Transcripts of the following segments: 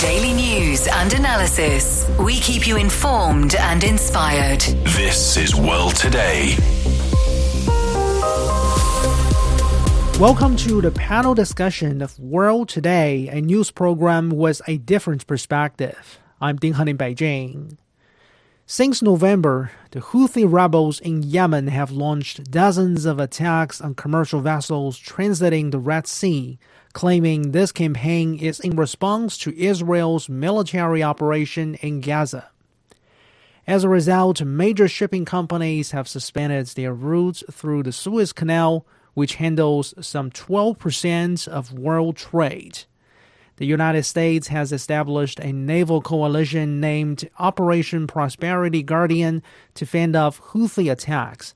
Daily news and analysis. We keep you informed and inspired. This is World Today. Welcome to the panel discussion of World Today, a news program with a different perspective. I'm Ding Heng in Beijing. Since November, the Houthi rebels in Yemen have launched dozens of attacks on commercial vessels transiting the Red Sea, claiming this campaign is in response to Israel's military operation in Gaza. As a result, major shipping companies have suspended their routes through the Suez Canal which handles some 12% of world trade. The United States has established a naval coalition named Operation Prosperity Guardian to fend off Houthi attacks.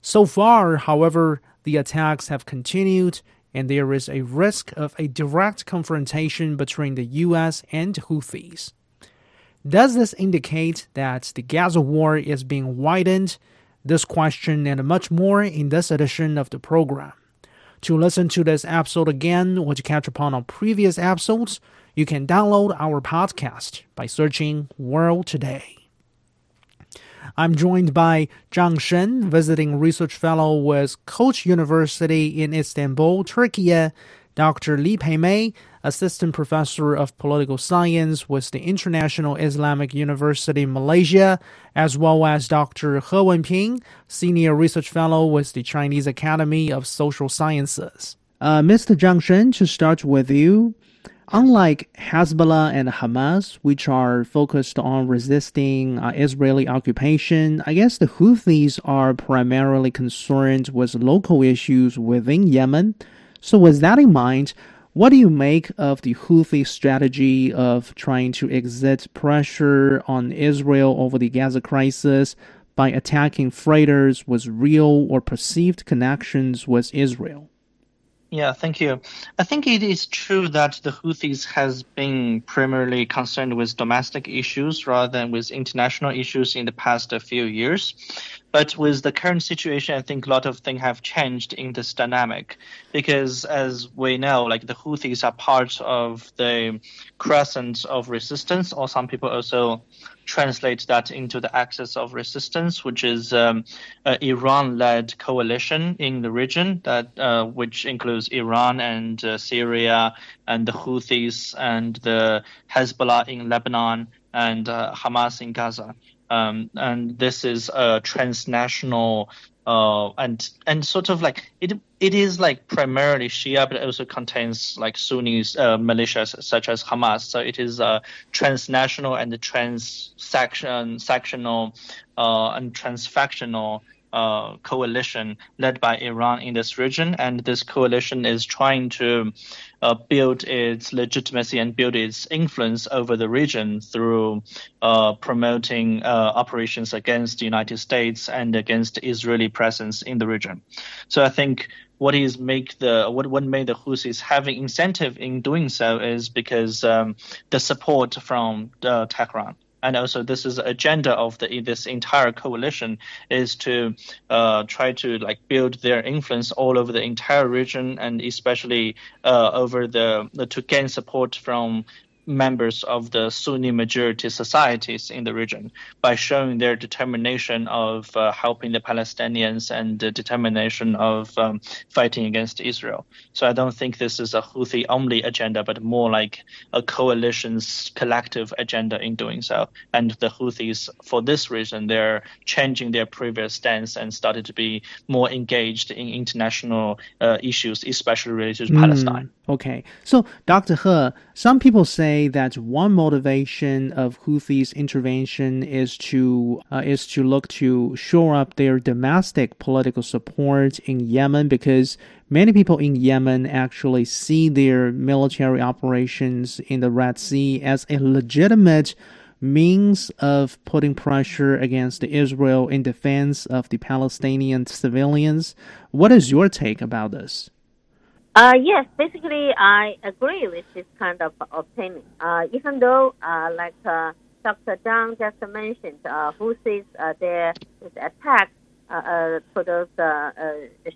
So far, however, the attacks have continued, and there is a risk of a direct confrontation between the U.S. and Houthis. Does this indicate that the Gaza war is being widened? this question and much more in this edition of the program. To listen to this episode again or to catch up on our previous episodes, you can download our podcast by searching World Today. I'm joined by Zhang Sheng, visiting research fellow with Koç University in Istanbul, Turkey, Dr. Lee Pei May, assistant professor of political science with the International Islamic University Malaysia, as well as Dr. He Wenping, senior research fellow with the Chinese Academy of Social Sciences. Uh, Mr. Zhang Sheng, to start with you, Unlike Hezbollah and Hamas, which are focused on resisting uh, Israeli occupation, I guess the Houthis are primarily concerned with local issues within Yemen. So, with that in mind, what do you make of the Houthi strategy of trying to exert pressure on Israel over the Gaza crisis by attacking freighters with real or perceived connections with Israel? Yeah, thank you. I think it is true that the Houthis has been primarily concerned with domestic issues rather than with international issues in the past few years. But with the current situation, I think a lot of things have changed in this dynamic because, as we know, like the Houthis are part of the crescent of resistance, or some people also translate that into the axis of resistance, which is um, an Iran-led coalition in the region that uh, which includes Iran and uh, Syria and the Houthis and the Hezbollah in Lebanon and uh, Hamas in Gaza. Um, and this is a transnational uh, and and sort of like it it is like primarily Shia, but it also contains like Sunni uh, militias such as Hamas. So it is a transnational and trans section sectional uh, and transfactional coalition led by Iran in this region, and this coalition is trying to uh, build its legitimacy and build its influence over the region through uh, promoting uh, operations against the United States and against Israeli presence in the region. So I think what is make the what what made the Houthis having incentive in doing so is because um, the support from uh, Tehran and also this is agenda of the this entire coalition is to uh, try to like build their influence all over the entire region and especially uh, over the to gain support from members of the Sunni majority societies in the region by showing their determination of uh, helping the Palestinians and the determination of um, fighting against Israel. So I don't think this is a Houthi only agenda, but more like a coalition's collective agenda in doing so. And the Houthis, for this reason, they're changing their previous stance and started to be more engaged in international uh, issues, especially related to mm, Palestine. Okay. So, Dr. He, some people say that one motivation of Houthis' intervention is to uh, is to look to shore up their domestic political support in Yemen because many people in Yemen actually see their military operations in the Red Sea as a legitimate means of putting pressure against Israel in defense of the Palestinian civilians. What is your take about this? Uh, yes, basically, I agree with this kind of opinion. Uh, even though, uh, like uh, Dr. Zhang just mentioned, uh, Houthis, uh, there is attack to those uh, uh,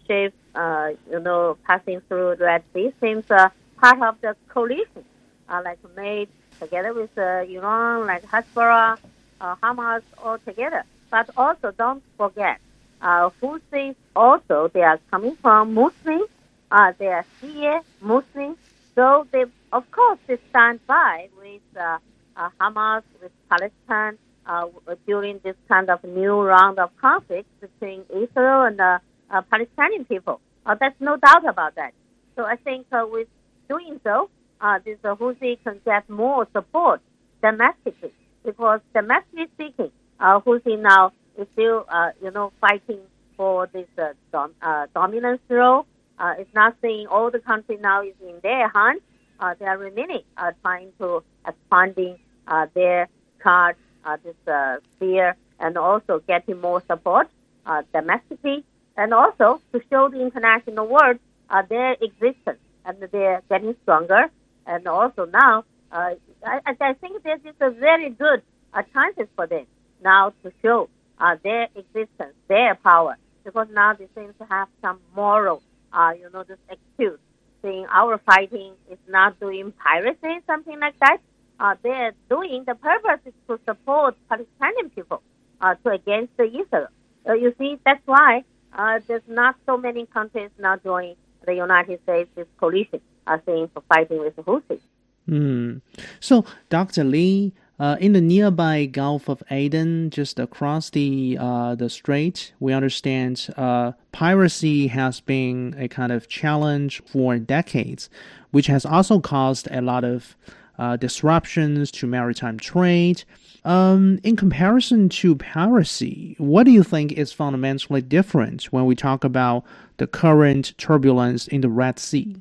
ships, uh, you know, passing through the Red Sea seems part of the coalition uh, like made together with uh, Iran, like Hezbollah, Hamas, all together. But also don't forget, uh, Houthis also they are coming from Muslims. Uh, they are Shia Muslims. So they, of course, they stand by with uh, uh, Hamas, with Palestine uh, during this kind of new round of conflict between Israel and the uh, Palestinian people. Uh, there's no doubt about that. So I think uh, with doing so, uh, this Houthi can get more support domestically because domestically speaking, uh, Houthi now is still, uh, you know, fighting for this dom- uh, dominance role. Uh, it's not saying all the country now is in their hands. Uh, they are remaining uh, trying to expanding uh, their card, uh, this uh, sphere, and also getting more support uh, domestically, and also to show the international world uh, their existence and they're getting stronger. And also now, uh, I, I think this is a very good uh, chances for them now to show uh, their existence, their power, because now they seem to have some moral, uh, you know, this excuse saying our fighting is not doing piracy, something like that. Uh, they're doing the purpose is to support Palestinian people uh, to against the Israel. Uh, you see, that's why uh, there's not so many countries now joining the United States coalition, uh, saying for fighting with the Houthis. Mm. So, Dr. Lee, uh, in the nearby Gulf of Aden, just across the uh, the strait, we understand uh, piracy has been a kind of challenge for decades, which has also caused a lot of uh, disruptions to maritime trade. Um, in comparison to piracy, what do you think is fundamentally different when we talk about the current turbulence in the Red Sea?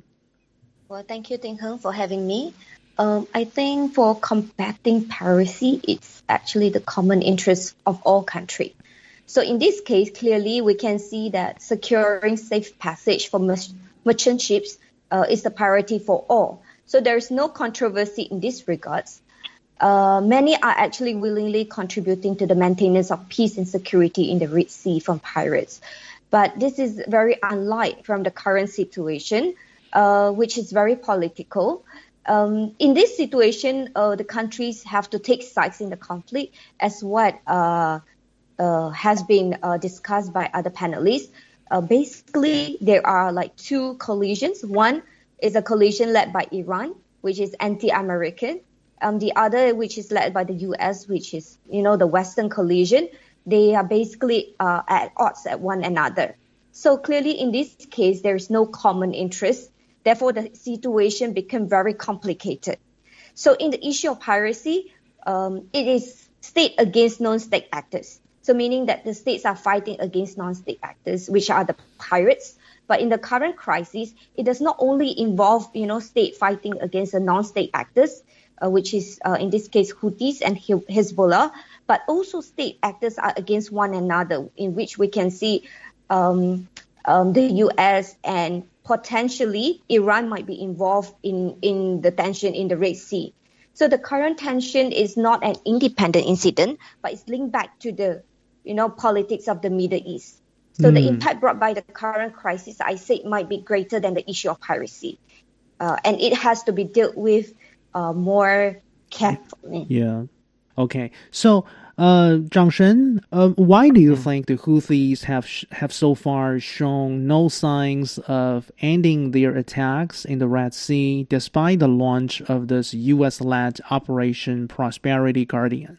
Well, thank you, Ding Heng, for having me. Um, I think for combating piracy, it's actually the common interest of all countries. So in this case, clearly we can see that securing safe passage for merchant ships uh, is the priority for all. So there is no controversy in this regards. Uh, many are actually willingly contributing to the maintenance of peace and security in the Red Sea from pirates. But this is very unlike from the current situation, uh, which is very political. Um, in this situation, uh, the countries have to take sides in the conflict, as what uh, uh, has been uh, discussed by other panelists. basically, there are like two coalitions. One is a coalition led by Iran, which is anti-American. Um, the other, which is led by the U.S., which is you know the Western coalition. They are basically uh, at odds at one another. So clearly, in this case, there is no common interest. Therefore, the situation became very complicated. So, in the issue of piracy, um, it is state against non-state actors. So, meaning that the states are fighting against non-state actors, which are the pirates. But in the current crisis, it does not only involve, you know, state fighting against the non-state actors, uh, which is uh, in this case Houthis and Hezbollah, but also state actors are against one another, in which we can see um, um, the U.S. and potentially Iran might be involved in, in the tension in the Red Sea. So the current tension is not an independent incident, but it's linked back to the, you know, politics of the Middle East. So mm. the hmm. impact brought by the current crisis, I say, might be greater than the issue of piracy, uh, and it has to be dealt with uh, more carefully. Yeah. Okay. So, uh, Zhang Sheng, uh, why do you hmm. think the Houthis have have so far shown no signs of ending their attacks in the Red Sea, despite the launch of this U.S.-led Operation Prosperity Guardian?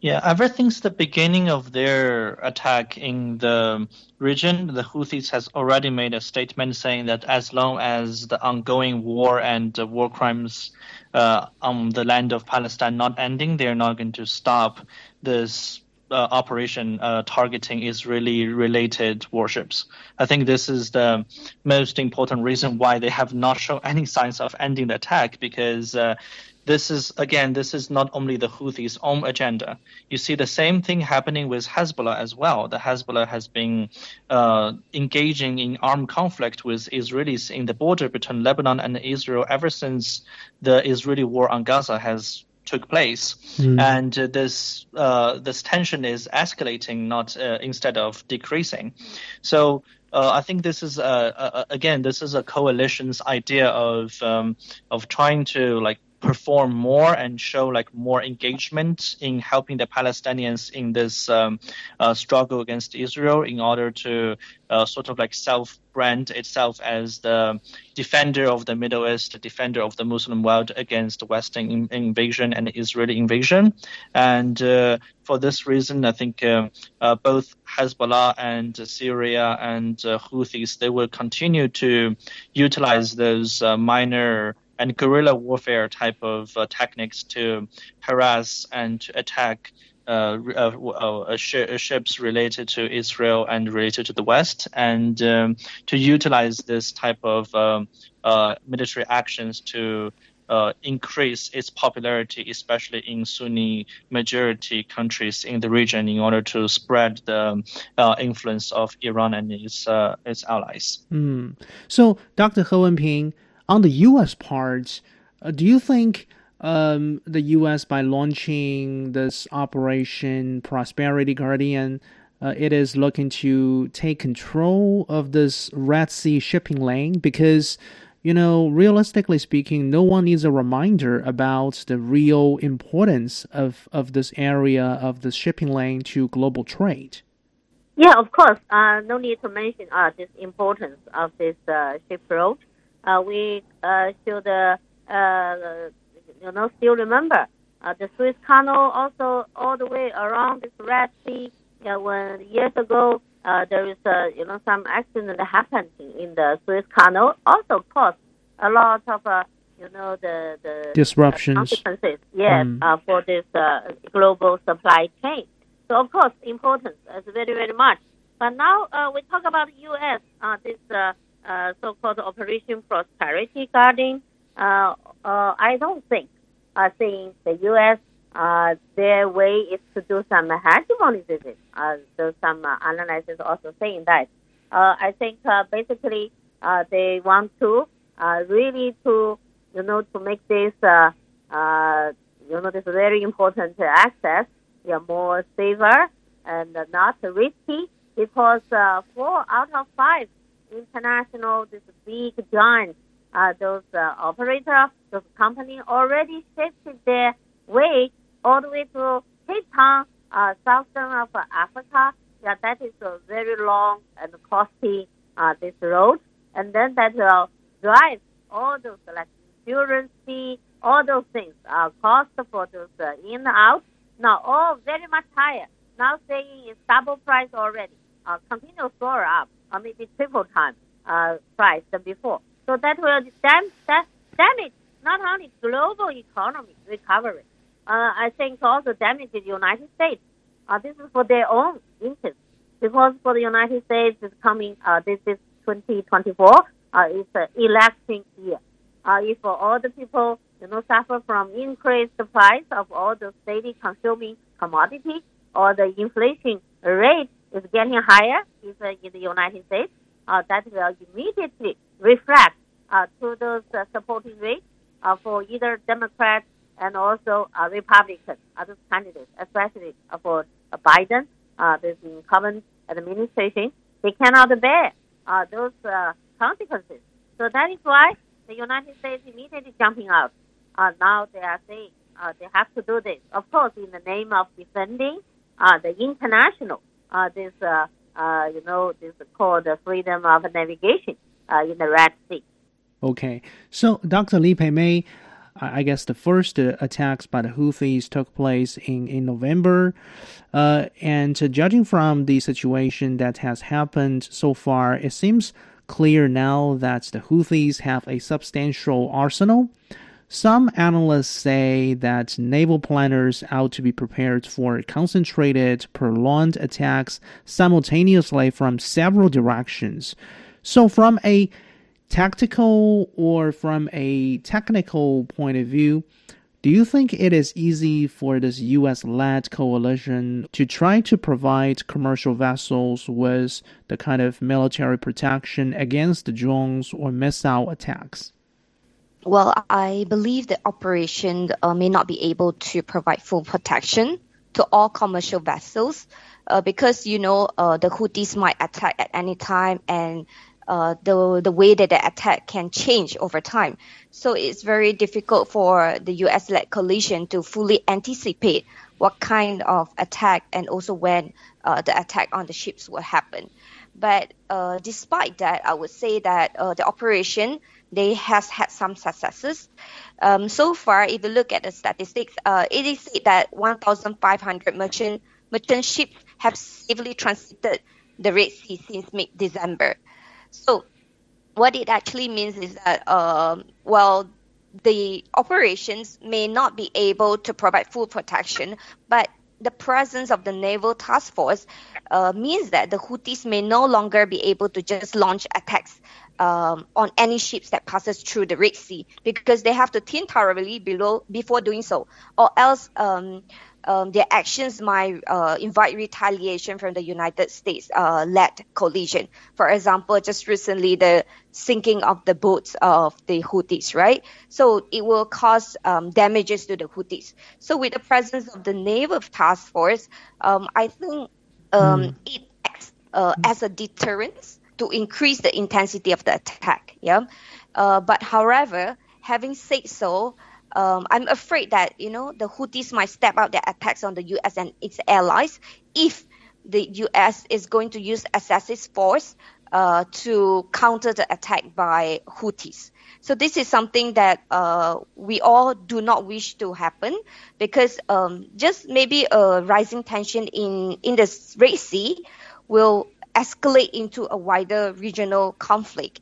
Yeah, ever since the beginning of their attack in the region, the Houthis has already made a statement saying that as long as the ongoing war and war crimes uh, on the land of Palestine not ending, they're not going to stop this uh, operation uh, targeting Israeli related warships. I think this is the most important reason why they have not shown any signs of ending the attack because uh, this is again this is not only the Houthis' own agenda. You see the same thing happening with Hezbollah as well. The Hezbollah has been uh, engaging in armed conflict with Israelis in the border between Lebanon and Israel ever since the Israeli war on Gaza has took place, mm. and uh, this uh, this tension is escalating, not uh, instead of decreasing. So uh, I think this is again this is a coalition's idea of um, of trying to like perform more and show like more engagement in helping the Palestinians in this um, uh, struggle against Israel in order to uh, sort of like self brand itself as the defender of the Middle East, the defender of the Muslim world against Western in- invasion and Israeli invasion. And uh, for this reason, I think uh, uh, both Hezbollah and Syria and uh, Houthis they will continue to utilize those minor and guerrilla warfare type of uh, techniques to harass and to attack uh, uh, uh sh- uh, ships related to Israel and related to the West, and um, to utilize this type of um, uh, military actions to increase its popularity, especially in Sunni majority countries in the region, in order to spread the influence of Iran and its its allies. Mm. So, Dr. He Wenping on the U.S. part, uh, do you think um, the U.S. by launching this Operation Prosperity Guardian, uh, it is looking to take control of this Red Sea shipping lane because, you know, realistically speaking, no one needs a reminder about the real importance of, of this area of the shipping lane to global trade. Yeah, of course. Uh, no need to mention uh, this importance of this uh, ship road uh, we uh, should, uh, you know, still remember the Suez Canal also all the way around this Red Sea. Yeah, when years ago there is, you know, some accident happened in the Suez Canal, also caused a lot of you know the the disruptions consequences yes mm. uh, for this uh, global supply chain so of course importance is very very much but now uh, we talk about us this uh, so-called Operation Prosperity Guardian, uh, uh, I don't think, I think the U.S. Uh, their way is to do some hegemony visit. Uh, so some uh, analysis also saying that. Uh, I think uh, basically uh, they want to uh, really to you know to make this uh, uh, you know this very important access yeah, more safer and not risky because uh, four out of five international, this big giant, uh, those uh, operators, those company already shifted their way all the way to Cape Town, uh, southern of Africa. Yeah, that is a very long and costly uh, this road, and then that will drive all those like insurance fee, all those things, uh, cost for those uh, in out. Now all very much higher. Now saying it's double price already. Uh, continue soar up or maybe triple time uh, price than before. So that will dam- that damage not only global economy recovery, uh, I think also damage the United States. Uh, this is for their own interest because for the United States is coming. Uh, this is 2024. Uh, it's an election year. Uh, if all the people you know suffer from increased price of all the daily consuming commodity or the inflation rate is getting higher is uh, in the United States, uh, that will immediately reflect uh, to those uh, supporting rates uh, for either Democrats and also uh, Republicans, other candidates, especially uh, for uh, Biden, uh, this incumbent administration. They cannot bear uh, those uh, consequences. So that is why the United States immediately jumping out. Uh, now they are saying uh, they have to do this, of course, in the name of defending uh, the international uh, this, uh, uh, you know, this called the freedom of navigation uh, in the Red Sea. Okay, so Dr. Lee Pei May, I guess the first uh, attacks by the Houthis took place in, in November. Uh, and uh, judging from the situation that has happened so far, it seems clear now that the Houthis have a substantial arsenal. Some analysts say that naval planners ought to be prepared for concentrated, prolonged attacks simultaneously from several directions. So, from a tactical or from a technical point of view, do you think it is easy for this US led coalition to try to provide commercial vessels with the kind of military protection against drones or missile attacks? Well, I believe the operation uh, may not be able to provide full protection to all commercial vessels uh, because you know uh, the Houthis might attack at any time and uh, the the way that the attack can change over time. So it's very difficult for the U.S.-led coalition to fully anticipate what kind of attack and also when uh, the attack on the ships will happen. But uh, despite that, I would say that the operation they has had some successes. Um, so far, if you look at the statistics, uh, it is said that 1,500 merchant merchant ships have safely transited the Red Sea since mid-December. So, what it actually means is that, um, well, the operations may not be able to provide full protection, but the presence of the naval task force uh, means that the Houthis may no longer be able to just launch attacks um, on any ships that passes through the Red Sea because they have to think thoroughly below before doing so, or else um, um, their actions might uh, invite retaliation from the United States uh, led coalition. For example, just recently the sinking of the boats of the Houthis, right? So it will cause um, damages to the Houthis. So with the presence of the naval task force, um, I think mm. it acts uh, as a deterrent to increase the intensity of the attack. Yeah, uh, but however, having said so, um, I'm afraid that you know the Houthis might step up their attacks on the U.S. and its allies if the U.S. is going to use excessive force uh, to counter the attack by Houthis. So this is something that uh, we all do not wish to happen because um, just maybe a rising tension in in the Red Sea will escalate into a wider regional conflict.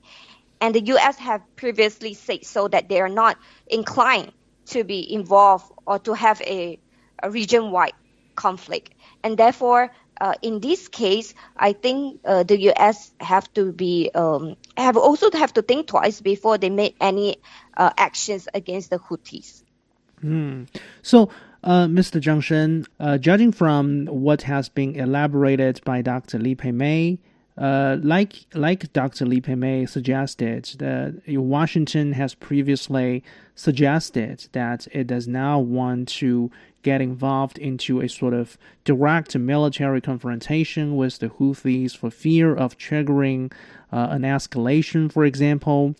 And the US have previously said so that they are not inclined to be involved or to have a, a region wide conflict. And therefore, uh, in this case, I think uh, the U.S. have to be um, have also have to think twice before they make any uh, actions against the Houthis. Hmm. So, uh, Mr. Zhang uh, judging from what has been elaborated by Dr. Lee Pei May, uh, like like Dr. Lee Pei May suggested, that Washington has previously suggested that it does not want to get involved into a sort of direct military confrontation with the Houthis for fear of triggering uh, an escalation, for example.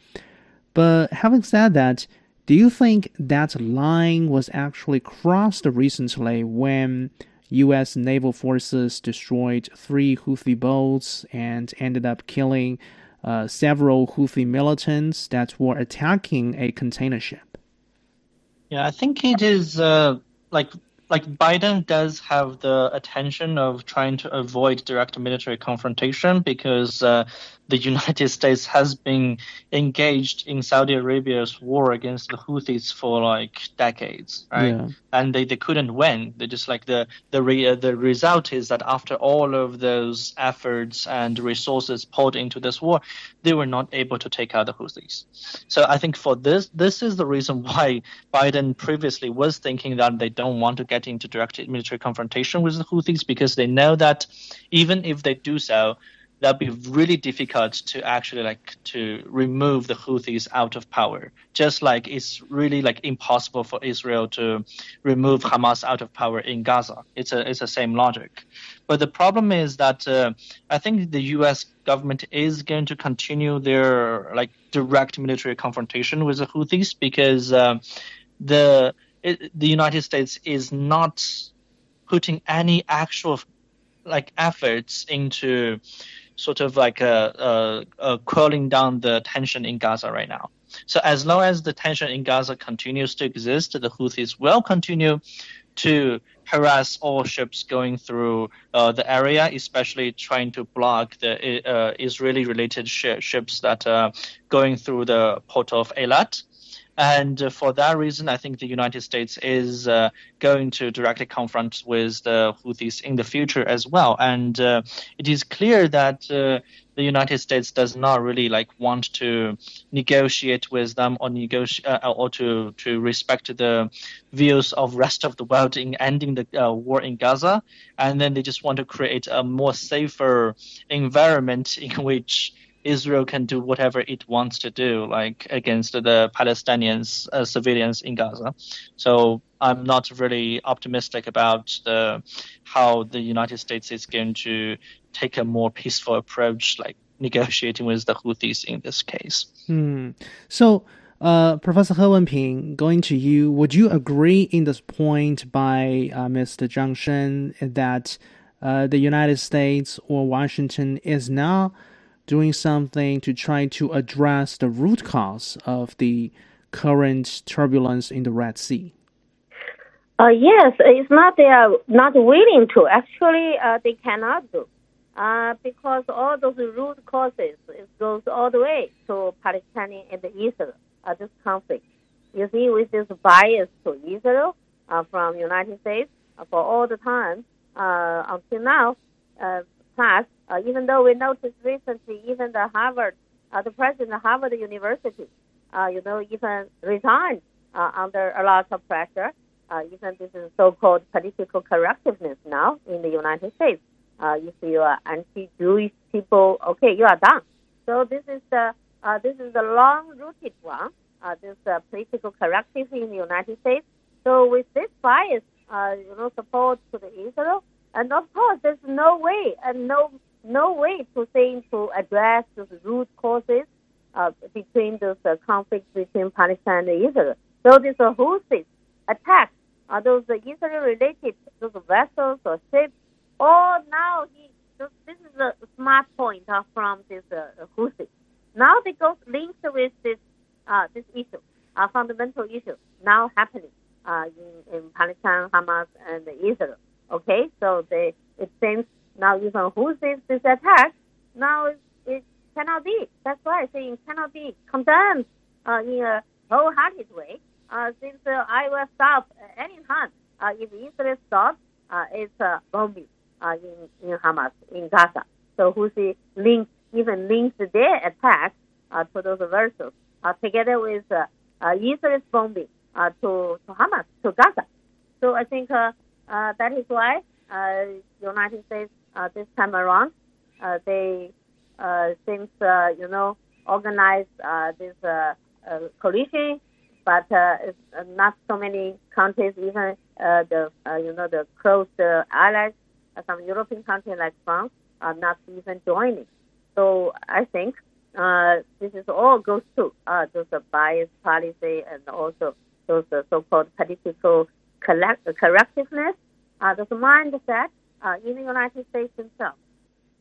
But having said that, do you think that line was actually crossed recently when U.S. naval forces destroyed three Houthi boats and ended up killing uh, several Houthi militants that were attacking a container ship. Yeah, I think it is uh, like like Biden does have the attention of trying to avoid direct military confrontation because uh, the United States has been engaged in Saudi Arabia's war against the Houthis for like decades, right? Yeah. And they, they couldn't win. They just like the the re, uh, the result is that after all of those efforts and resources poured into this war, they were not able to take out the Houthis. So I think for this this is the reason why Biden previously was thinking that they don't want to get into direct military confrontation with the Houthis because they know that even if they do so, that'd be really difficult to actually like to remove the Houthis out of power. Just like it's really like impossible for Israel to remove Hamas out of power in Gaza. It's a it's the same logic. But the problem is that uh, I think the U.S. government is going to continue their like direct military confrontation with the Houthis because uh, the it, the United States is not putting any actual like efforts into sort of like a, a, a cooling down the tension in Gaza right now. So as long as the tension in Gaza continues to exist, the Houthis will continue to harass all ships going through uh, the area, especially trying to block the uh, Israeli-related sh- ships that are going through the port of Eilat. And uh, for that reason, I think the United States is uh, going to directly confront with the Houthis in the future as well. And uh, it is clear that uh, the United States does not really like want to negotiate with them or negotiate uh, or to to respect the views of rest of the world in ending the uh, war in Gaza. And then they just want to create a more safer environment in which Israel can do whatever it wants to do, like against the Palestinians uh, civilians in Gaza. So I'm not really optimistic about the how the United States is going to take a more peaceful approach, like negotiating with the Houthis in this case. Hmm. So. Uh, Professor He Wenping, going to you, would you agree in this point by uh, Mr. Zhang Sheng that uh, the United States or Washington is now doing something to try to address the root cause of the current turbulence in the Red Sea? Uh, yes, it's not they are not willing to. Actually, uh, they cannot do uh, because all those root causes it goes all the way to Palestinian and Israel. Uh, this conflict, you see, with this bias to Israel uh, from United States uh, for all the time uh, until now. Plus, uh, even though we noticed recently, even the Harvard, uh, the president of Harvard University, uh, you know, even resigned uh, under a lot of pressure. Uh, even this is so-called political correctiveness now in the United States. Uh, if you are anti-Jewish people, okay, you are done. So this is the uh, this is the long-rooted one. Uh, this uh, political corrective in the United States. So with this bias, uh, you know, support to the Israel, and of course, there's no way and no no way to say to address the root causes uh, between those uh, conflicts between Palestine and Israel. So this uh, Houthis attack uh, those uh, Israel-related those vessels or ships. All now he this, this is a smart point uh, from this uh, Houthis. Now they go linked with this uh, this issue, uh, fundamental issue now happening uh, in, in Palestine, Hamas, and Israel. Okay, so they it seems now even Houthis this attack now it, it cannot be. That's why I say it cannot be condemned uh, in a wholehearted way. Uh, since uh, I will stop any time uh, if Israel stops, uh, it's uh, bombing uh, in in Hamas in Gaza. So Houthi links even links their attack uh, to those vessels uh, together with uh, uh, Israel's bombing uh, to to Hamas to Gaza. So I think uh, uh, that is why uh, United States uh, this time around uh, they uh, seems uh, you know organize uh, this uh, uh, coalition, but uh, it's, uh, not so many countries, even uh, the uh, you know the close uh, allies, uh, some European countries like France, are not even joining. So I think uh, this is all goes to uh, those uh, bias policy and also those uh, so-called political collect- correctiveness, uh, those mindset uh, in the United States themselves.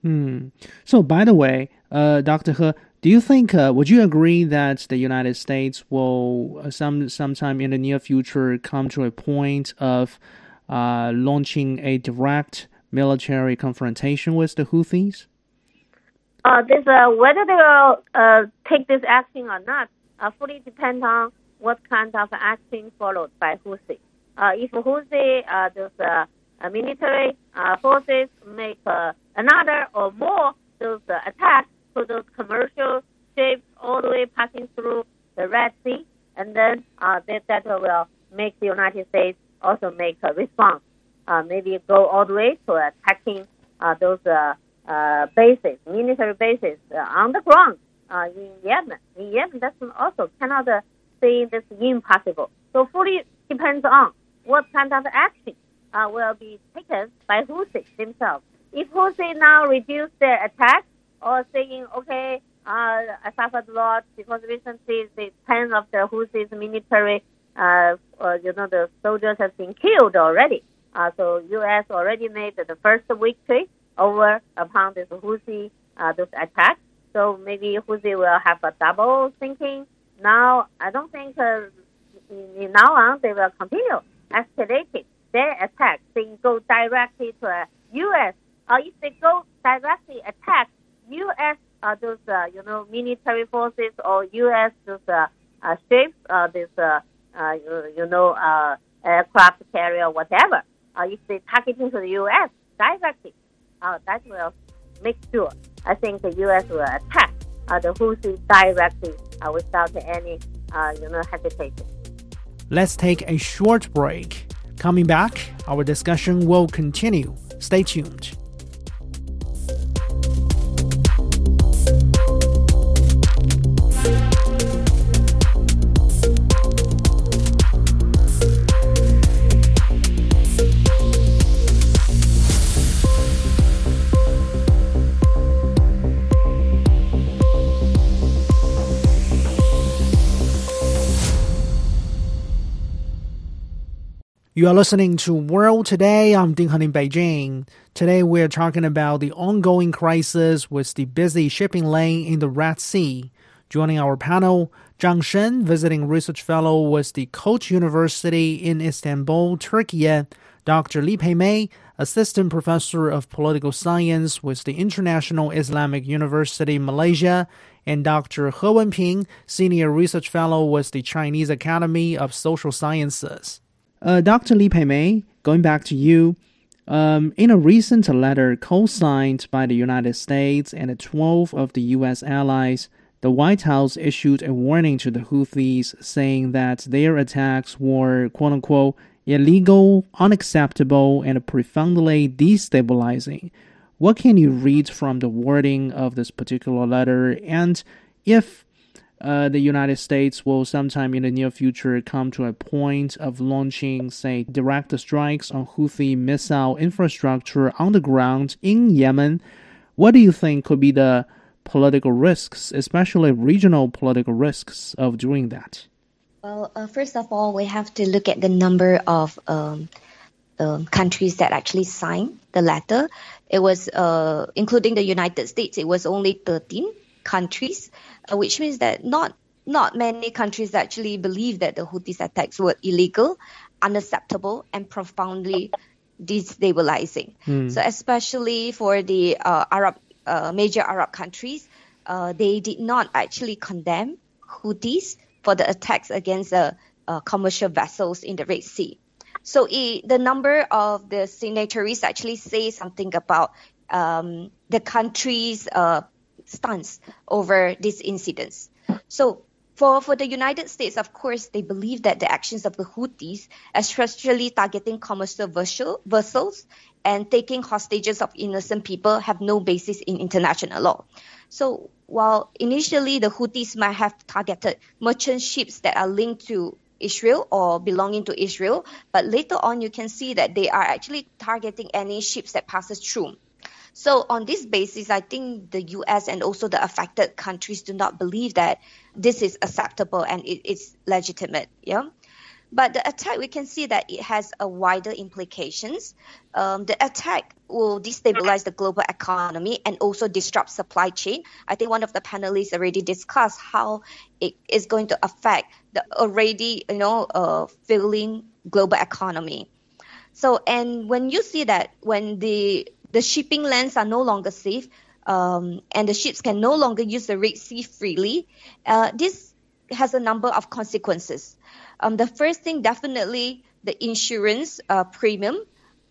Hmm. So, by the way, uh, Dr. He, do you think, uh, would you agree that the United States will uh, some sometime in the near future come to a point of uh, launching a direct military confrontation with the Houthis? Uh, this uh, whether they will uh, take this action or not uh, fully depends on what kind of action followed by Houthi. Uh, if Houthi, uh, those uh, military forces make another or more those attacks to those commercial ships all the way passing through the Red Sea, and then that, that will make the United States also make a response. Maybe go all the way to attacking those bases, military bases on the ground uh, in Yemen. In Yemen, that's also cannot uh, say this impossible. So fully depends on what kind of action uh, will be taken by Houthi themselves. If Houthi now reduce their attack or saying, okay, uh, I suffered a lot because recently the 10 of the Houthis military, uh, uh, you know, the soldiers have been killed already. Uh, so U.S. already made the first victory over upon this Houthi, uh, those attacks. So maybe Houthi will have a double thinking. Now, I don't think uh, now on they will continue escalating their attack. They go directly to a U.S. or if they go directly attack U.S. Uh, those uh, you know military forces or U.S. those uh, uh, ships, uh, this uh, uh, you, know uh, aircraft carrier, whatever. Uh, if they target into the U.S. directly, uh, that will make sure. I think the U.S. will attack uh, the Houthi directly uh, without any uh, you know hesitation. Let's take a short break. Coming back, our discussion will continue. Stay tuned. You are listening to World Today. I'm Ding Heng in Beijing. Today we're talking about the ongoing crisis with the busy shipping lane in the Red Sea. Joining our panel, Zhang Sheng, visiting research fellow with the Koç University in Istanbul, Turkey, Dr. Lee Pei May, assistant professor of political science with the International Islamic University, Malaysia, and Dr. He Wenping, senior research fellow with the Chinese Academy of Social Sciences. Uh, Dr. Lee Pei May, going back to you, um, in a recent letter co-signed by the United States and 12 of the U.S. allies, the White House issued a warning to the Houthis, saying that their attacks were "quote unquote" illegal, unacceptable, and profoundly destabilizing. What can you read from the wording of this particular letter, and if uh, the United States will sometime in the near future come to a point of launching, say, direct strikes on Houthi missile infrastructure on the ground in Yemen. What do you think could be the political risks, especially regional political risks, of doing that? Well, uh, first of all, we have to look at the number of um, um, countries that actually signed the letter. It was, uh, including the United States, it was only 13 countries, uh, which means that not not many countries actually believe that the Houthis attacks were illegal, unacceptable, and profoundly destabilizing. Mm. So, especially for the uh, Arab uh, major Arab countries, uh, they did not actually condemn Houthis for the attacks against the uh, commercial vessels in the Red Sea. So it, the number of the signatories actually say something about um, the country's uh, stance over these incidents. So for, for the United States, of course, they believe that the actions of the Houthis, especially targeting commercial vessels and taking hostages of innocent people, have no basis in international law. So while initially the Houthis might have targeted merchant ships that are linked to Israel or belonging to Israel, but later on you can see that they are actually targeting any ships that passes through. So on this basis, I think the U.S. and also the affected countries do not believe that this is acceptable and it is legitimate. Yeah. But the attack, we can see that it has a wider implications. Um, the attack will destabilize the global economy and also disrupt supply chain. I think one of the panelists already discussed how it is going to affect the already, you know, uh, failing global economy. So, and when you see that when the the shipping lanes are no longer safe, um, and the ships can no longer use the Red Sea freely, uh, this has a number of consequences. Um, the first thing, definitely, the insurance uh, premium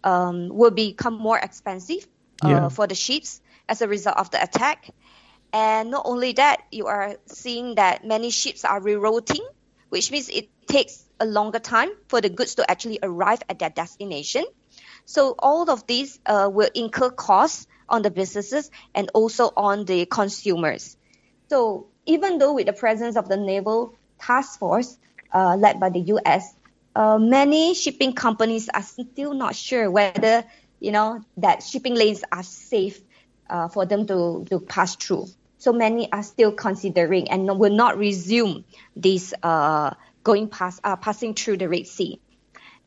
um, will become more expensive uh, yeah. for the ships as a result of the attack. And not only that, you are seeing that many ships are rerouting, which means it takes a longer time for the goods to actually arrive at their destination. So all of these uh, will incur costs on the businesses and also on the consumers. So even though with the presence of the naval task force, uh, led by the U.S., uh, many shipping companies are still not sure whether you know that shipping lanes are safe uh, for them to, to pass through. So many are still considering and will not resume this uh, going past uh, passing through the Red Sea.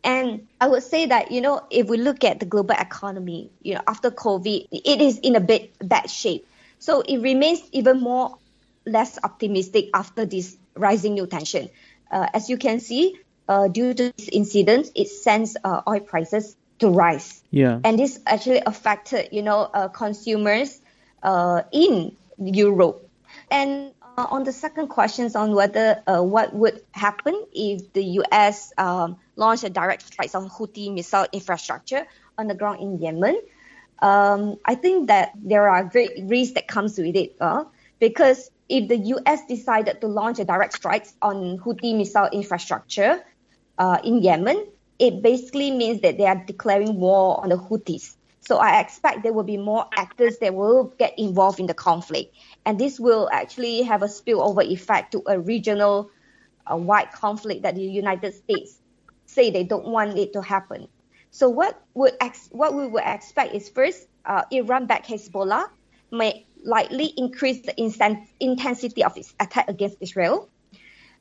And I would say that you know if we look at the global economy, you know after COVID, it is in a bit bad shape. So it remains even more less optimistic after this rising new tension uh, as you can see, uh, due to this incident, it sends uh, oil prices to rise. Yeah. And this actually affected, you know, uh, consumers uh, in Europe. And on the second questions on whether what would happen if the U.S. Um, launched a direct strike on Houthi missile infrastructure on the ground in Yemen, um, I think that there are great risks that comes with it because if the US decided to launch a direct strike on Houthi missile infrastructure uh, in Yemen, it basically means that they are declaring war on the Houthis. So I expect there will be more actors that will get involved in the conflict. And this will actually have a spillover effect to a regional uh, wide conflict that the United States say they don't want it to happen. So what would ex- what we would expect is first, uh, Iran-backed Hezbollah may likely increase the intensity of its attack against Israel.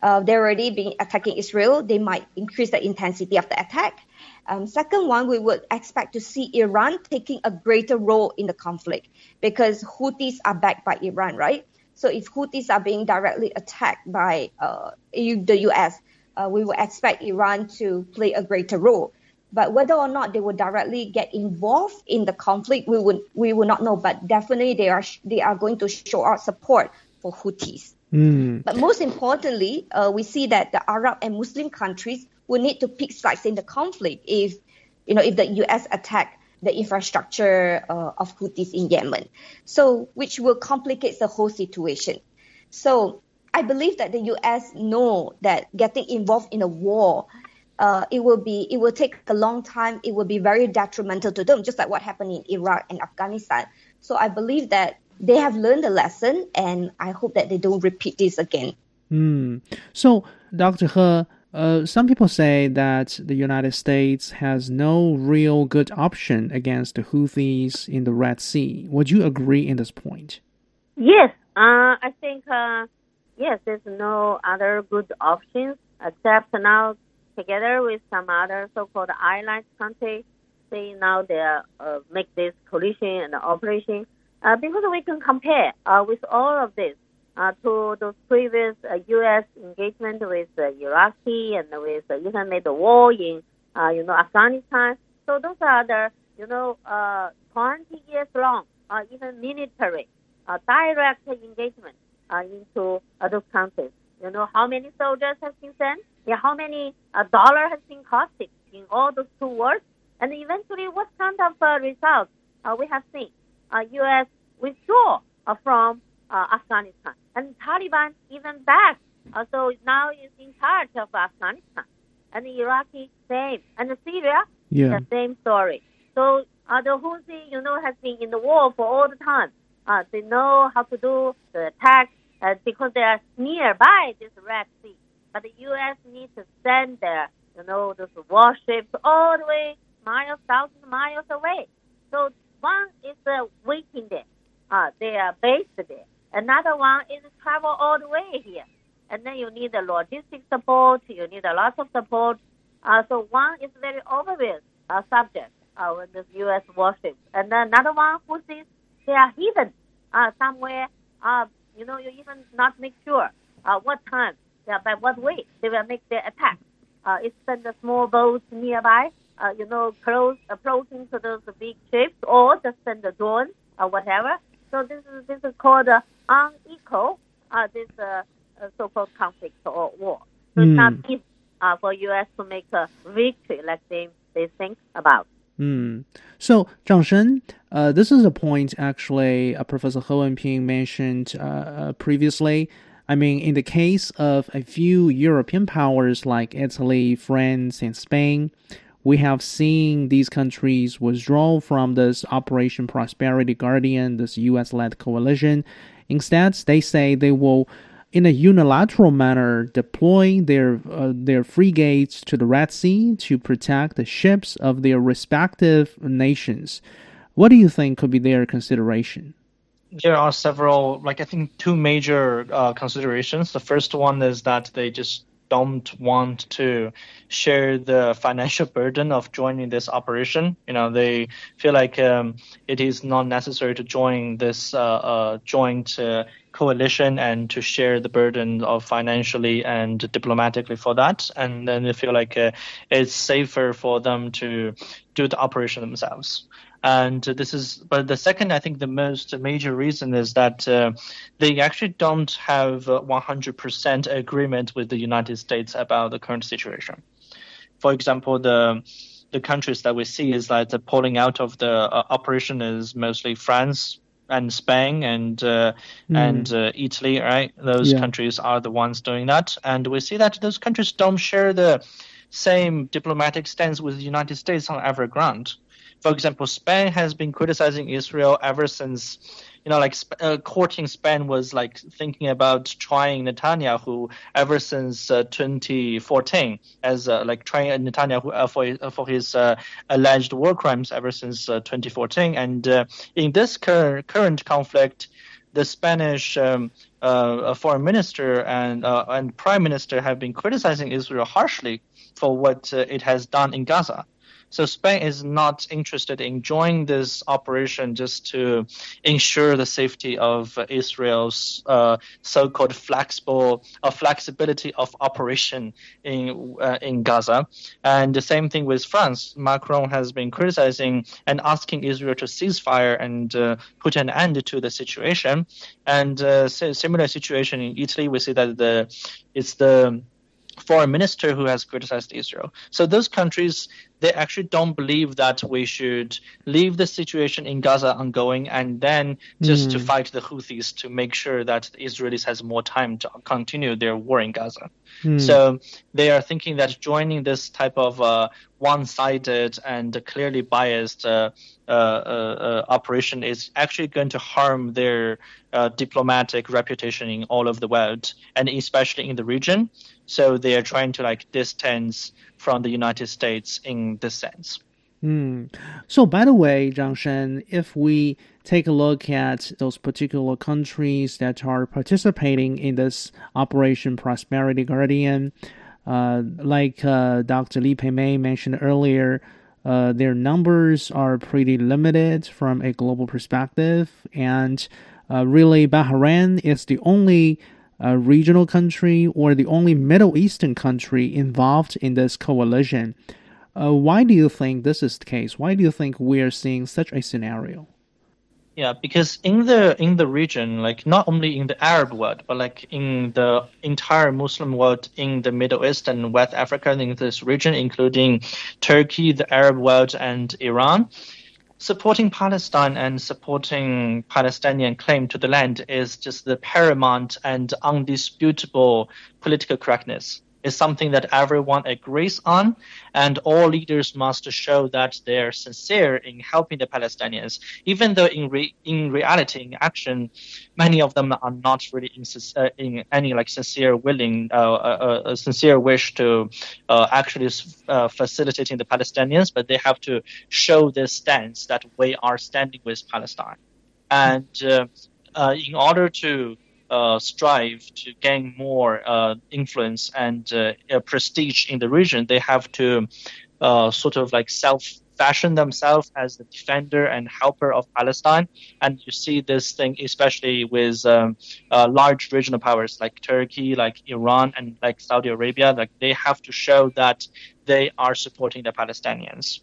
uh, they're already been attacking Israel. They might increase the intensity of the attack. Um, second one, we would expect to see Iran taking a greater role in the conflict because Houthis are backed by Iran, right? So if Houthis are being directly attacked by uh, the U.S., uh, we would expect Iran to play a greater role. But whether or not they will directly get involved in the conflict, we would we will not know. But definitely they are they are going to show our support for Houthis. Mm. But most importantly, uh, we see that the Arab and Muslim countries will need to pick sides in the conflict if you know if the U.S. attack the infrastructure uh, of Houthis in Yemen. So which will complicate the whole situation. So I believe that the U.S. know that getting involved in a war uh, it will be it will take a long time. It will be very detrimental to them, just like what happened in Iraq and Afghanistan. So I believe that they have learned the lesson, and I hope that they don't repeat this again. Mm. So, Dr. He, uh, some people say that the United States has no real good option against the Houthis in the Red Sea. Would you agree in this point? Yes, uh, I think uh, yes. There's no other good options except now together with some other so-called allied countries. They now they uh, make this coalition and operation uh, because we can compare uh, with all of this uh, to those previous uh, U.S. engagement with uh, Iraqi and with uh, even made the war in uh, you know Afghanistan. So those are the you know uh, 20 years long, uh, even military uh, direct engagement uh, into uh, those countries. You know how many soldiers have been sent? Yeah, how many uh, dollar has been costed in all those two wars? And eventually, what kind of uh, results uh, we have seen? Uh, U.S. withdraw uh, from uh, Afghanistan, and Taliban even back. So now is in charge of Afghanistan, and the Iraqi same, and the Syria Yeah. the same story. So uh, the Houthi, you know, has been in the war for all the time. Uh, they know how to do the attack uh, because they are nearby this Red Sea. But the U.S. needs to send their, you know, those warships all the way miles, thousands miles away. So one is uh, waiting there. Uh, they are based there. Another one is travel all the way here. And then you need the logistic support. You need a lot of support. Uh, so one is very obvious uh, subject uh, with the U.S. warships. And then another one who sees they are hidden uh, somewhere. Uh, you know, you even not make sure uh, what time, yeah, by what way they will make their attack. Uh, it's send the small boats nearby, uh, you know, close approaching to those big ships, or just send the drone or whatever. So this is this is called uh, unequal, uh, this uh, uh, so-called conflict or war. So it's not easy uh, for U.S. to make a victory like they they think about. Mm. So, Zhang Sheng, uh, this is a point actually uh, Professor He Wenping mentioned uh, uh, previously. I mean, in the case of a few European powers like Italy, France, and Spain, we have seen these countries withdraw from this Operation Prosperity Guardian, this US led coalition. Instead, they say they will in a unilateral manner deploy their uh, their frigates to the Red Sea to protect the ships of their respective nations. What do you think could be their consideration? There are several, like I think, two major uh, considerations. The first one is that they just don't want to share the financial burden of joining this operation. You know, they feel like um, it is not necessary to join this uh, uh, joint uh, coalition and to share the burden of financially and diplomatically for that. And then they feel like uh, it's safer for them to do the operation themselves. And this is, but the second, I think the most major reason is that uh, they actually don't have uh, 100% agreement with the United States about the current situation. For example, the the countries that we see is that the pulling out of the uh, operation is mostly France and Spain and uh, and uh, Italy, right? Those Yeah. countries are the ones doing that, and we see that those countries don't share the same diplomatic stance with the United States on every ground. For example, Spain has been criticizing Israel ever since, you know, like uh, courting Spain was like thinking about trying Netanyahu ever since uh, 2014 as uh, like trying Netanyahu uh, for uh, for his uh, alleged war crimes ever since uh, 2014. And in this cur- current conflict, the Spanish um, foreign minister and and prime minister have been criticizing Israel harshly for what it has done in Gaza. So Spain is not interested in joining this operation just to ensure the safety of Israel's uh, so-called flexible uh, flexibility of operation in uh, in Gaza. And the same thing with France. Macron has been criticizing and asking Israel to cease fire and uh, put an end to the situation. And uh, similar situation in Italy, we see that the it's the foreign minister who has criticized Israel. So those countries, they actually don't believe that we should leave the situation in Gaza ongoing and then just mm. to hmm. fight the Houthis to make sure that the Israelis has more time to continue their war in Gaza. Mm. So they are thinking that joining this type of uh, one-sided and clearly biased uh, uh, uh operation is actually going to harm their uh, diplomatic reputation in all of the world and especially in the region. So they are trying to like distance from the United States in this sense. Mm. So, by the way, Zhang Sheng, if we take a look at those particular countries that are participating in this Operation Prosperity Guardian, uh, like uh, Dr. Lee Pei May mentioned earlier, uh, their numbers are pretty limited from a global perspective, and uh, really Bahrain is the only a regional country or the only Middle Eastern country involved in this coalition. Uh, why do you think this is the case? Why do you think we are seeing such a scenario? Yeah, because in the in the region, like not only in the Arab world, but like in the entire Muslim world, in the Middle East and West Africa, in this region, including Turkey, the Arab world, and Iran, supporting Palestine and supporting Palestinian claim to the land is just the paramount and undisputable political correctness is something that everyone agrees on, and all leaders must show that they're sincere in helping the Palestinians, even though in re- in reality, in action, many of them are not really in, uh, in any like sincere willing, uh, uh, uh sincere wish to uh, actually uh, facilitating the Palestinians, but they have to show this stance that we are standing with Palestine, and in order to uh, strive to gain more uh, influence and uh, prestige in the region, they have to uh, sort of like self fashion themselves as the defender and helper of Palestine. And you see this thing, especially with um, uh, large regional powers like Turkey, like Iran, and like Saudi Arabia. Like they have to show that they are supporting the Palestinians.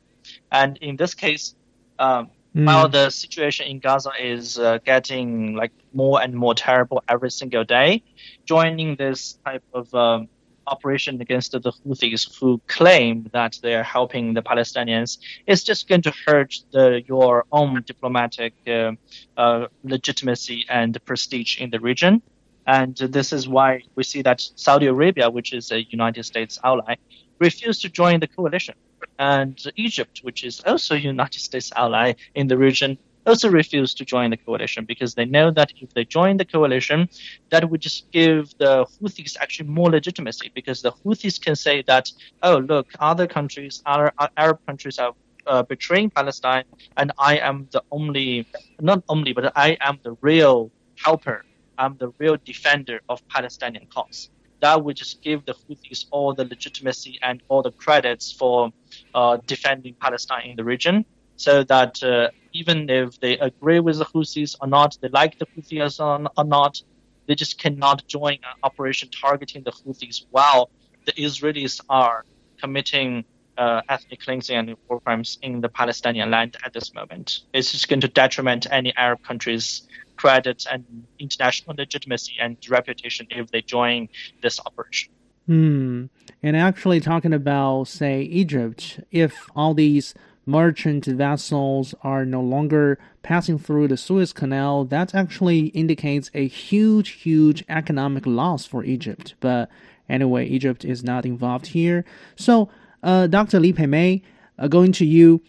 And in this case, um, Mm. While the situation in Gaza is uh, getting like more and more terrible every single day, joining this type of um, operation against the Houthis who claim that they are helping the Palestinians is just going to hurt the, your own diplomatic uh, uh, legitimacy and prestige in the region. And this is why we see that Saudi Arabia, which is a United States ally, refused to join the coalition and Egypt, which is also United States ally in the region, also refused to join the coalition because they know that if they join the coalition, that would just give the Houthis actually more legitimacy because the Houthis can say that, oh, look, other countries, other Arab countries are uh, betraying Palestine, and I am the only, not only, but I am the real helper. I'm the real defender of Palestinian cause that would just give the Houthis all the legitimacy and all the credits for uh, defending Palestine in the region. So that uh, even if they agree with the Houthis or not, they like the Houthis or, not, they just cannot join an operation targeting the Houthis while the Israelis are committing uh, ethnic cleansing and war crimes in the Palestinian land at this moment. It's just going to detriment any Arab countries credit and international legitimacy and reputation if they join this operation. Hmm. And actually, talking about, say, Egypt, if all these merchant vessels are no longer passing through the Suez Canal, that actually indicates a huge, huge economic loss for Egypt. But anyway, Egypt is not involved here. So, uh, Dr. Lee Pei May, uh, going to you.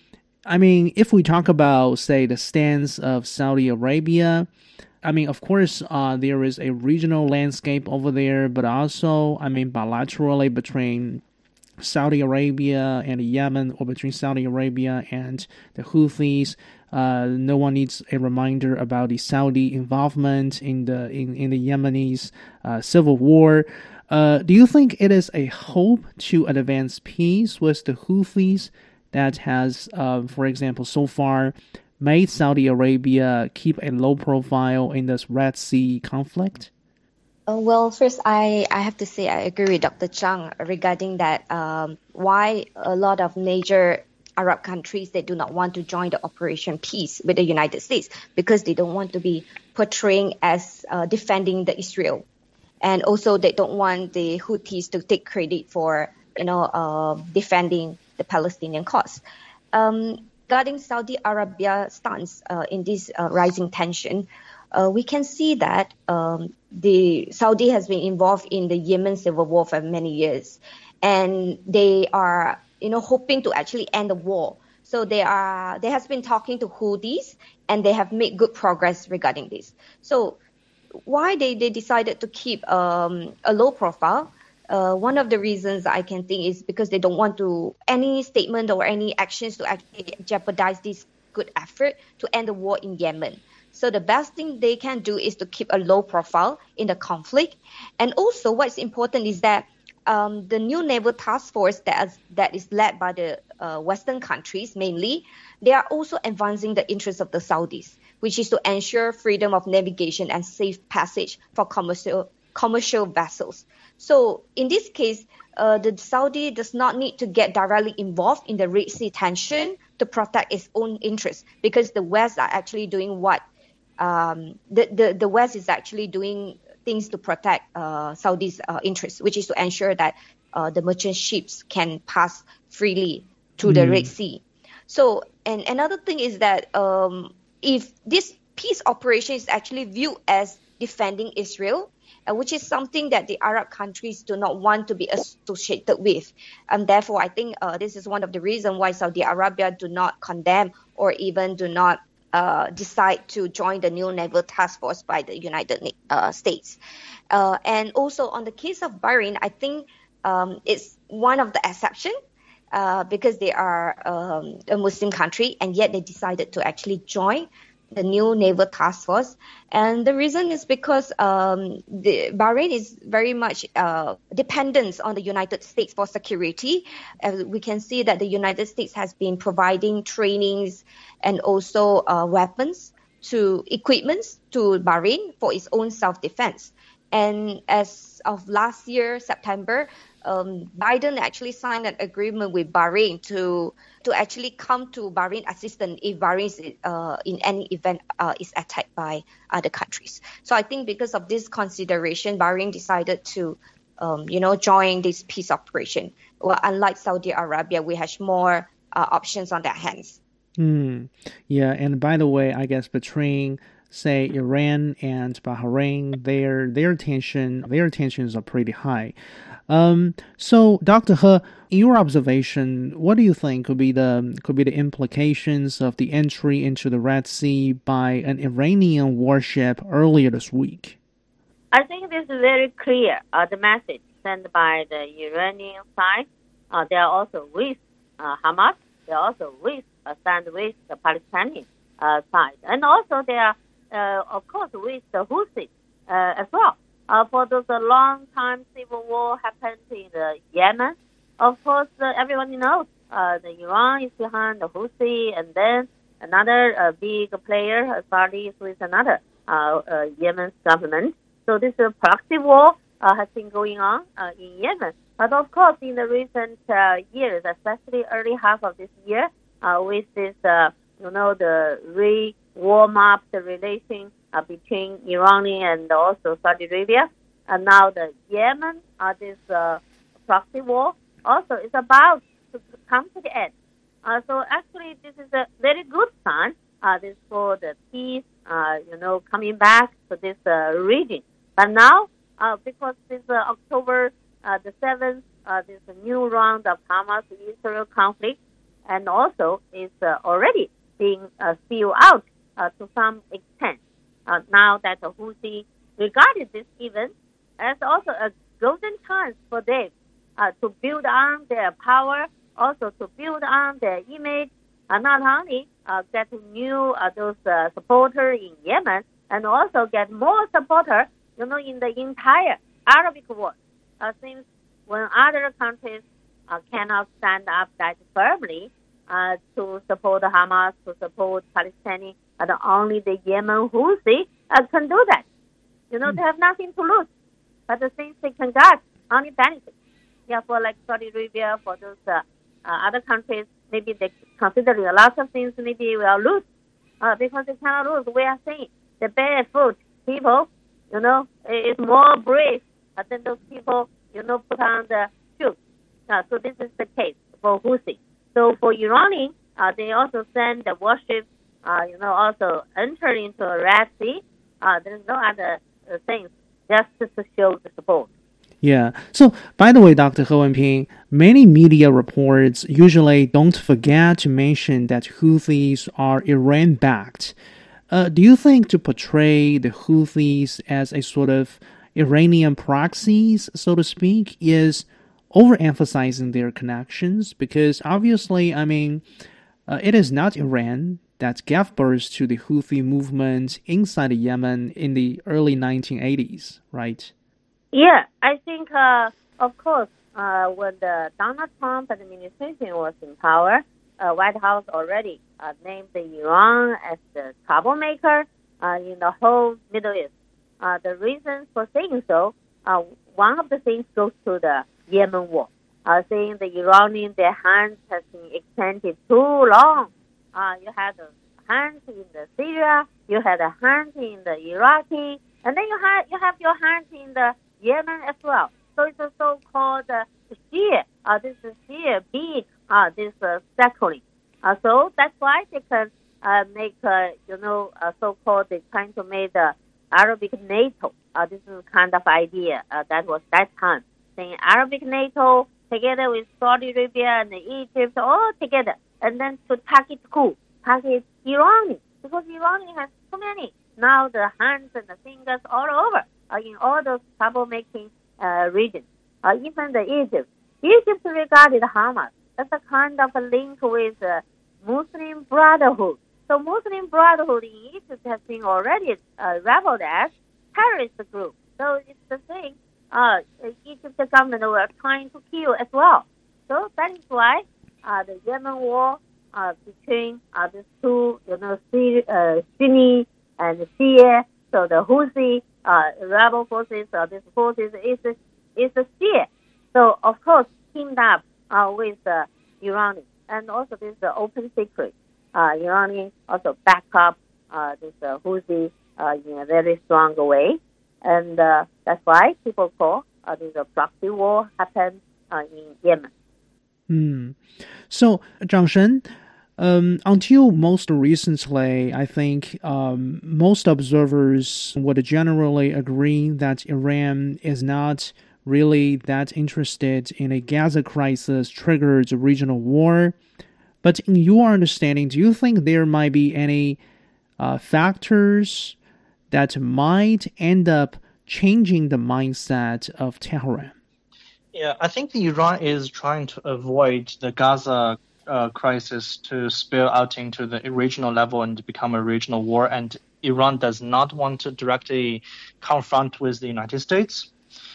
I mean, if we talk about, say, the stance of Saudi Arabia, I mean, of course, uh, there is a regional landscape over there, but also, I mean, bilaterally between Saudi Arabia and Yemen, or between Saudi Arabia and the Houthis. Uh, no one needs a reminder about the Saudi involvement in the in, in the Yemeni uh, civil war. Uh, do you think it is a hope to advance peace with the Houthis that has, uh, for example, so far made Saudi Arabia keep a low profile in this Red Sea conflict? Uh, well, first, I, I have to say I agree with Dr. Chang regarding that. Um, why a lot of major Arab countries they do not want to join the Operation Peace with the United States because they don't want to be portraying as uh, defending the Israel, and also they don't want the Houthis to take credit for you know uh, defending the Palestinian cause. Um, regarding Saudi Arabia stance uh, in this uh, rising tension, uh, we can see that um, the Saudi has been involved in the Yemen civil war for many years, and they are you know hoping to actually end the war. So they are they has been talking to Houthis, and they have made good progress regarding this. So why they, they decided to keep um, a low profile? Uh, one of the reasons I can think is because they don't want to any statement or any actions to actually jeopardize this good effort to end the war in Yemen. So the best thing they can do is to keep a low profile in the conflict. And also, what's important is that um, the new naval task force that is, that is led by the uh, Western countries mainly, they are also advancing the interests of the Saudis, which is to ensure freedom of navigation and safe passage for commercial commercial vessels. So in this case, uh, the Saudi does not need to get directly involved in the Red Sea tension to protect its own interests because the West are actually doing what um, the, the, the West is actually doing things to protect uh, Saudi's uh, interests, which is to ensure that uh, the merchant ships can pass freely through mm. the Red Sea. So, and another thing is that um, if this peace operation is actually viewed as defending Israel, uh, which is something that the Arab countries do not want to be associated with. And therefore, I think uh, this is one of the reasons why Saudi Arabia do not condemn or even do not uh, decide to join the new naval task force by the United uh, States. Uh, and also on the case of Bahrain, I think um, it's one of the exception uh, because they are um, a Muslim country and yet they decided to actually join the new naval task force. And the reason is because um, the Bahrain is very much uh, dependent on the United States for security. We can see that the United States has been providing trainings and also uh, weapons to equipments to Bahrain for its own self-defense. And as of last year, September, um, Biden actually signed an agreement with Bahrain to to actually come to Bahrain assistance if Bahrain uh, in any event uh, is attacked by other countries. So I think because of this consideration, Bahrain decided to, um, you know, join this peace operation. Well, unlike Saudi Arabia, we have more uh, options on their hands. Hmm. Yeah, and by the way, I guess between say Iran and Bahrain, their their tension their tensions are pretty high. Um, so, Dr. He, in your observation, what do you think could be the could be the implications of the entry into the Red Sea by an Iranian warship earlier this week? I think this is very clear. Uh, the message sent by the Iranian side, uh, they are also with uh, Hamas. They are also with uh, stand with the Palestinian uh, side, and also they are, uh, of course, with the Houthis uh, as well. Uh, for those uh, long time civil war happened in the Yemen, of course, uh, everyone knows uh, the Iran is behind the Houthi, and then another uh, big player, uh, Saudi, is with another uh, uh, Yemen government. So this uh, proxy war uh, has been going on uh, in Yemen. But of course, in the recent uh, years, especially early half of this year, uh, with this, uh, you know, the re-warm up the relation uh, between Iran and also Saudi Arabia. And now the Yemen, uh, this uh, proxy war, also is about to come to the end. Uh, so actually, this is a very good sign. Uh, this for the peace, uh, you know, coming back to this uh, region. But now, uh, because this uh, October uh, the seventh, uh, this new round of Hamas-Israel conflict, and also is uh, already being uh, spilled out uh, to some extent. Uh, now that the Houthi regarded this event as also a golden chance for them uh, to build on their power, also to build on their image, and not only uh, get new uh, those uh, supporters in Yemen, and also get more supporters, you know, in the entire Arabic world. Uh, since when other countries uh, cannot stand up that firmly uh, to support Hamas, to support Palestine, and only the Yemen Houthi uh, can do that. You know, mm. they have nothing to lose, but the things they can get only benefits. Yeah, for like Saudi Arabia, for those uh, uh, other countries, maybe they considering a lot of things, maybe will lose uh, because they cannot lose. We are saying the barefoot people, you know, is more brave than those people, you know, put on the shoes. Uh, so this is the case for Houthi. So for Iranian, uh, they also send the warship, uh, you know, also enter into a Red Sea. Uh, there's no other uh, things, just to show the support. Yeah. So, by the way, Dr. He Wenping, many media reports usually don't forget to mention that Houthis are Iran backed. Uh, do you think to portray the Houthis as a sort of Iranian proxies, so to speak, is overemphasizing their connections? Because obviously, I mean, uh, it is not Iran that gave birth to the Houthi movement inside Yemen in the early 1980s, right? Yeah, I think, uh, of course, uh, when the Donald Trump administration was in power, uh, White House already uh, named Iran as the troublemaker uh, in the whole Middle East. Uh, the reason for saying so, uh, one of the things goes to the Yemen war, uh, saying the Iranian their hands has been extended too long. Uh, you had a hunt in the Syria, you had a hunt in the Iraqi, and then you have you have your hunt in the Yemen as well. So it's a so-called uh, Shia. Uh, this is Shia big uh, this uh, circling. Uh, so that's why they can uh, make, uh, you know, uh, so-called, they're trying to make the Arabic NATO. Uh, this is kind of idea uh, that was that time. Saying Arabic NATO together with Saudi Arabia and Egypt all together. And then to target who? Target Iran. Because Iran has so many. Now the hands and the fingers all over uh, in all those troublemaking uh, regions. Uh, even the Egypt. Egypt regarded Hamas as a kind of a link with uh, Muslim Brotherhood. So Muslim Brotherhood in Egypt has been already uh, labeled as terrorist group. So it's the same. Uh, Egypt government were trying to kill as well. So that is why uh, the Yemen war uh, between uh, these two, you know, uh, Sunni and Shia, so the Houthi uh, rebel forces, uh, these forces is is a Shia. So of course teamed up uh, with uh, Iranian, and also this is open secret. Uh, Iranian also back up uh, this uh, Houthi uh, in a very strong way, and uh, that's why people call uh, this a proxy war happened uh, in Yemen. Hmm. So, Zhang Sheng, um, until most recently, I think um, most observers would generally agree that Iran is not really that interested in a Gaza crisis triggered regional war. But in your understanding, do you think there might be any uh, factors that might end up changing the mindset of Tehran? Yeah, I think Iran is trying to avoid the Gaza uh, crisis to spill out into the regional level and become a regional war. And Iran does not want to directly confront with the United States.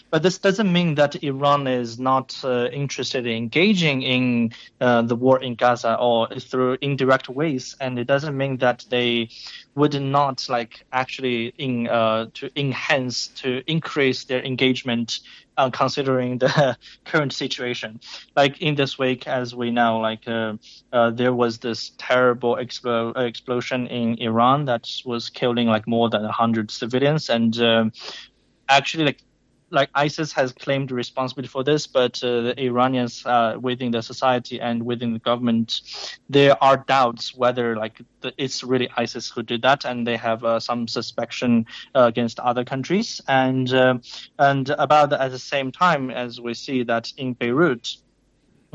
But this doesn't mean that Iran is not uh, interested in engaging in uh, the war in Gaza or through indirect ways, and it doesn't mean that they would not like actually in uh, to enhance to increase their engagement uh, considering the current situation. Like in this week, as we know, like uh, uh, there was this terrible expl- explosion in Iran that was killing like more than hundred civilians, and um, actually like like ISIS has claimed responsibility for this, but uh, the Iranians uh, within the society and within the government, there are doubts whether like the, it's really ISIS who did that, and they have uh, some suspicion uh, against other countries. And uh, and about at the same time as we see that in Beirut,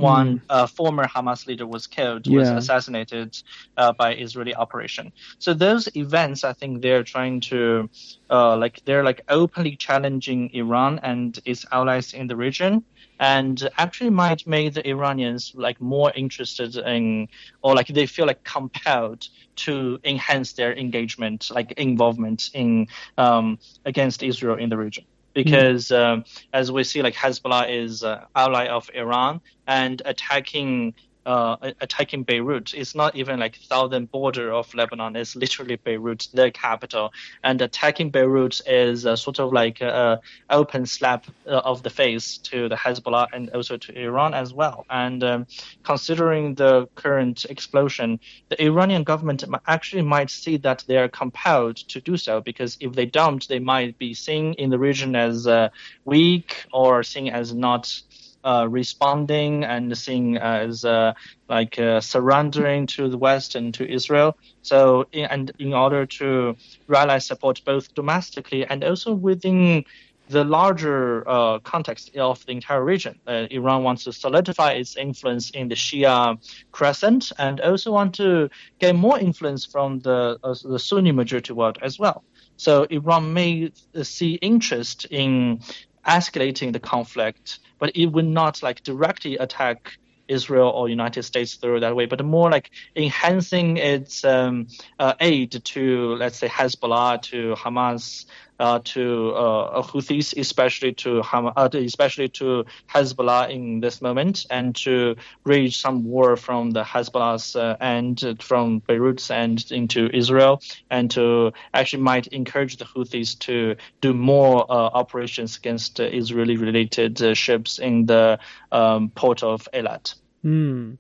one mm. uh, former Hamas leader was killed, yeah. was assassinated uh, by Israeli operation. So those events, I think they're trying to, uh, like, they're like openly challenging Iran and its allies in the region, and actually might make the Iranians like more interested in, or like they feel like compelled to enhance their engagement, like involvement in um, against Israel in the region because mm. um, as we see, like Hezbollah is uh, ally of Iran and attacking uh, attacking Beirut. It's not even like southern border of Lebanon. It's literally Beirut, the capital. And attacking Beirut is sort of like a, open slap uh, of the face to the Hezbollah and also to Iran as well. And um, considering the current explosion, the Iranian government actually might see that they are compelled to do so because if they don't, they might be seen in the region as uh, weak or seen as not uh, responding and seeing as uh, like uh, surrendering to the West and to Israel. So, in, and in order to realize support both domestically and also within the larger uh, context of the entire region. Uh, Iran wants to solidify its influence in the Shia crescent and also want to gain more influence from the, uh, the Sunni majority world as well. So Iran may see interest in escalating the conflict but it would not like directly attack Israel or United States through that way, but more like enhancing its um, uh, aid to, let's say, Hezbollah, to Hamas, uh, to uh, Houthis, especially to Ham- uh, especially to Hezbollah in this moment, and to raise some war from the Hezbollah's uh, and from Beirut's end into Israel, and to actually might encourage the Houthis to do more uh, operations against Israeli-related ships in the um, port of Eilat. Hmm.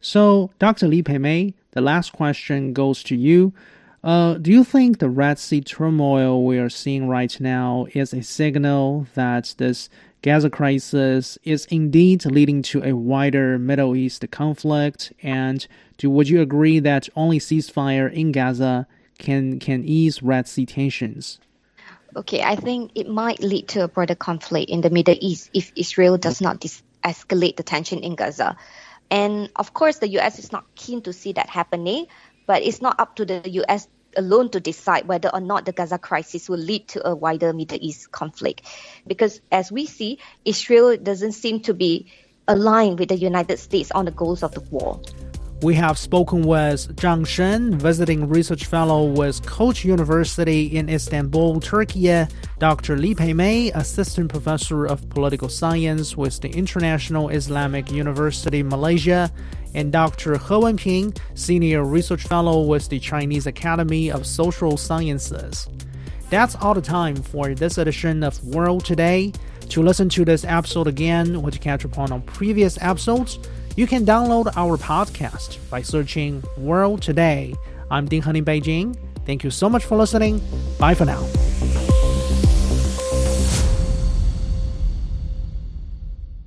So, Dr. Lee Pei May, the last question goes to you. Uh, do you think the Red Sea turmoil we are seeing right now is a signal that this Gaza crisis is indeed leading to a wider Middle East conflict? And do would you agree that only ceasefire in Gaza can can ease Red Sea tensions? Okay, I think it might lead to a broader conflict in the Middle East if Israel does not dis- escalate the tension in Gaza. And of course, the US is not keen to see that happening but it's not up to the US alone to decide whether or not the Gaza crisis will lead to a wider Middle East conflict. Because as we see, Israel doesn't seem to be aligned with the United States on the goals of the war. We have spoken with Zhang Sheng, visiting research fellow with Koç University in Istanbul, Turkey, Dr. Lee Pei May, assistant professor of political science with the International Islamic University Malaysia, and Dr. He Wenping, Senior Research Fellow with the Chinese Academy of Social Sciences. That's all the time for this edition of World Today. To listen to this episode again or to catch up on our previous episodes, you can download our podcast by searching World Today. I'm Ding Heng in Beijing. Thank you so much for listening. Bye for now.